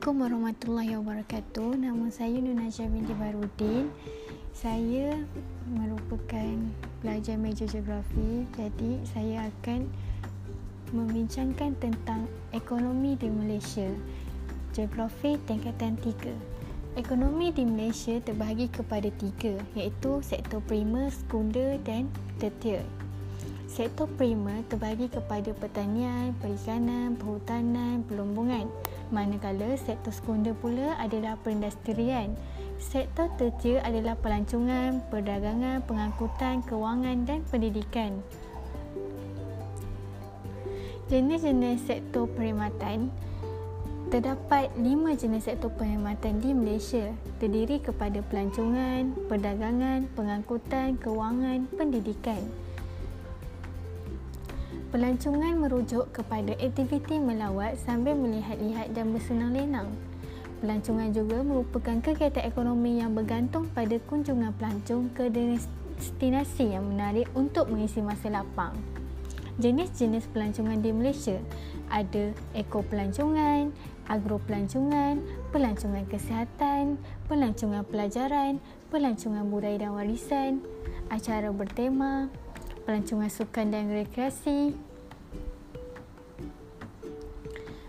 Assalamualaikum warahmatullahi wabarakatuh. Nama saya Nur Najah binti Barudin. Saya merupakan pelajar major geografi. Jadi saya akan membincangkan tentang ekonomi di Malaysia. Geografi tingkatan 3. Ekonomi di Malaysia terbahagi kepada tiga iaitu sektor primer, sekunder dan tertiar. Sektor primer terbahagi kepada pertanian, perikanan, perhutanan, pelombongan manakala sektor sekunder pula adalah perindustrian. Sektor tertiar adalah pelancongan, perdagangan, pengangkutan, kewangan dan pendidikan. Jenis-jenis sektor perkhidmatan Terdapat lima jenis sektor perkhidmatan di Malaysia terdiri kepada pelancongan, perdagangan, pengangkutan, kewangan, pendidikan. Pelancongan merujuk kepada aktiviti melawat sambil melihat-lihat dan bersenang lenang. Pelancongan juga merupakan kegiatan ekonomi yang bergantung pada kunjungan pelancong ke destinasi yang menarik untuk mengisi masa lapang. Jenis-jenis pelancongan di Malaysia ada eko pelancongan, agro pelancongan, pelancongan kesihatan, pelancongan pelajaran, pelancongan budaya dan warisan, acara bertema, pelancongan sukan dan rekreasi.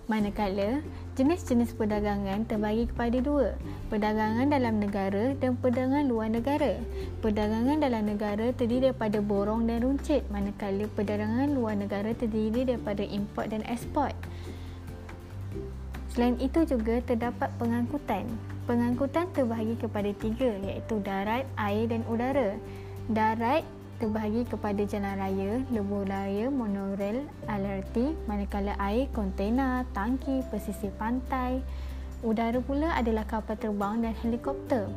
Manakala, jenis-jenis perdagangan terbagi kepada dua, perdagangan dalam negara dan perdagangan luar negara. Perdagangan dalam negara terdiri daripada borong dan runcit, manakala perdagangan luar negara terdiri daripada import dan ekspor. Selain itu juga terdapat pengangkutan. Pengangkutan terbahagi kepada tiga iaitu darat, air dan udara. Darat terbahagi kepada jalan raya, lebuh raya, monorail, LRT, manakala air, kontena, tangki, pesisir pantai. Udara pula adalah kapal terbang dan helikopter.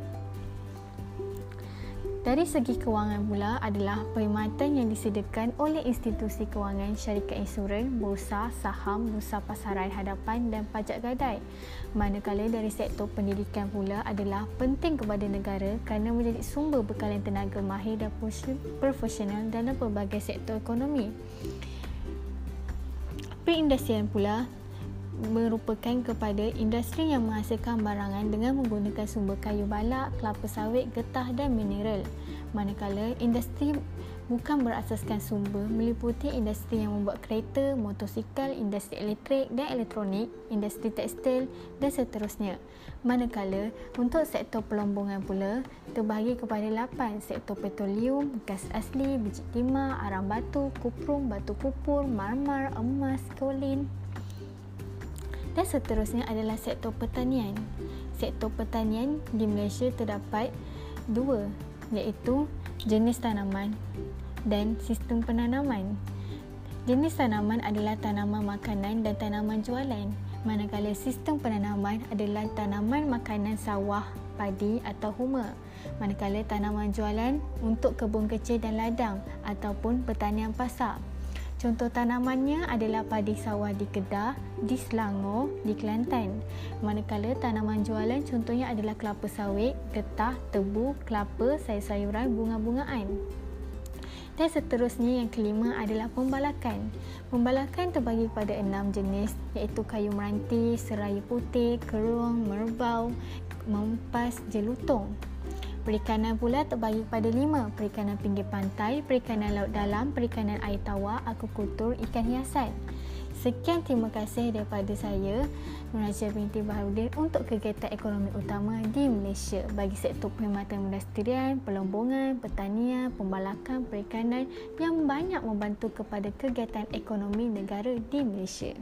Dari segi kewangan pula adalah perkhidmatan yang disediakan oleh institusi kewangan syarikat insurans, bursa, saham, bursa pasaran hadapan dan pajak gadai. Manakala dari sektor pendidikan pula adalah penting kepada negara kerana menjadi sumber bekalan tenaga mahir dan profesional dalam pelbagai sektor ekonomi. Perindustrian pula merupakan kepada industri yang menghasilkan barangan dengan menggunakan sumber kayu balak, kelapa sawit, getah dan mineral. Manakala industri bukan berasaskan sumber meliputi industri yang membuat kereta, motosikal, industri elektrik dan elektronik, industri tekstil dan seterusnya. Manakala untuk sektor pelombongan pula terbahagi kepada 8 sektor petroleum, gas asli, biji timah, arang batu, kuprum, batu kupur, marmar, emas, kolin, dan seterusnya adalah sektor pertanian. Sektor pertanian di Malaysia terdapat dua iaitu jenis tanaman dan sistem penanaman. Jenis tanaman adalah tanaman makanan dan tanaman jualan. Manakala sistem penanaman adalah tanaman makanan sawah, padi atau huma. Manakala tanaman jualan untuk kebun kecil dan ladang ataupun pertanian pasar. Contoh tanamannya adalah padi sawah di Kedah, di Selangor, di Kelantan. Manakala tanaman jualan contohnya adalah kelapa sawit, getah, tebu, kelapa, sayur-sayuran, bunga-bungaan. Dan seterusnya yang kelima adalah pembalakan. Pembalakan terbagi kepada enam jenis iaitu kayu meranti, serai putih, kerung, merbau, mempas, jelutong. Perikanan pula terbagi kepada lima. Perikanan pinggir pantai, perikanan laut dalam, perikanan air tawar, akukultur, ikan hiasan. Sekian terima kasih daripada saya, Nurajah binti Baharudin untuk kegiatan ekonomi utama di Malaysia bagi sektor perkhidmatan industrian, pelombongan, pertanian, pembalakan, perikanan yang banyak membantu kepada kegiatan ekonomi negara di Malaysia.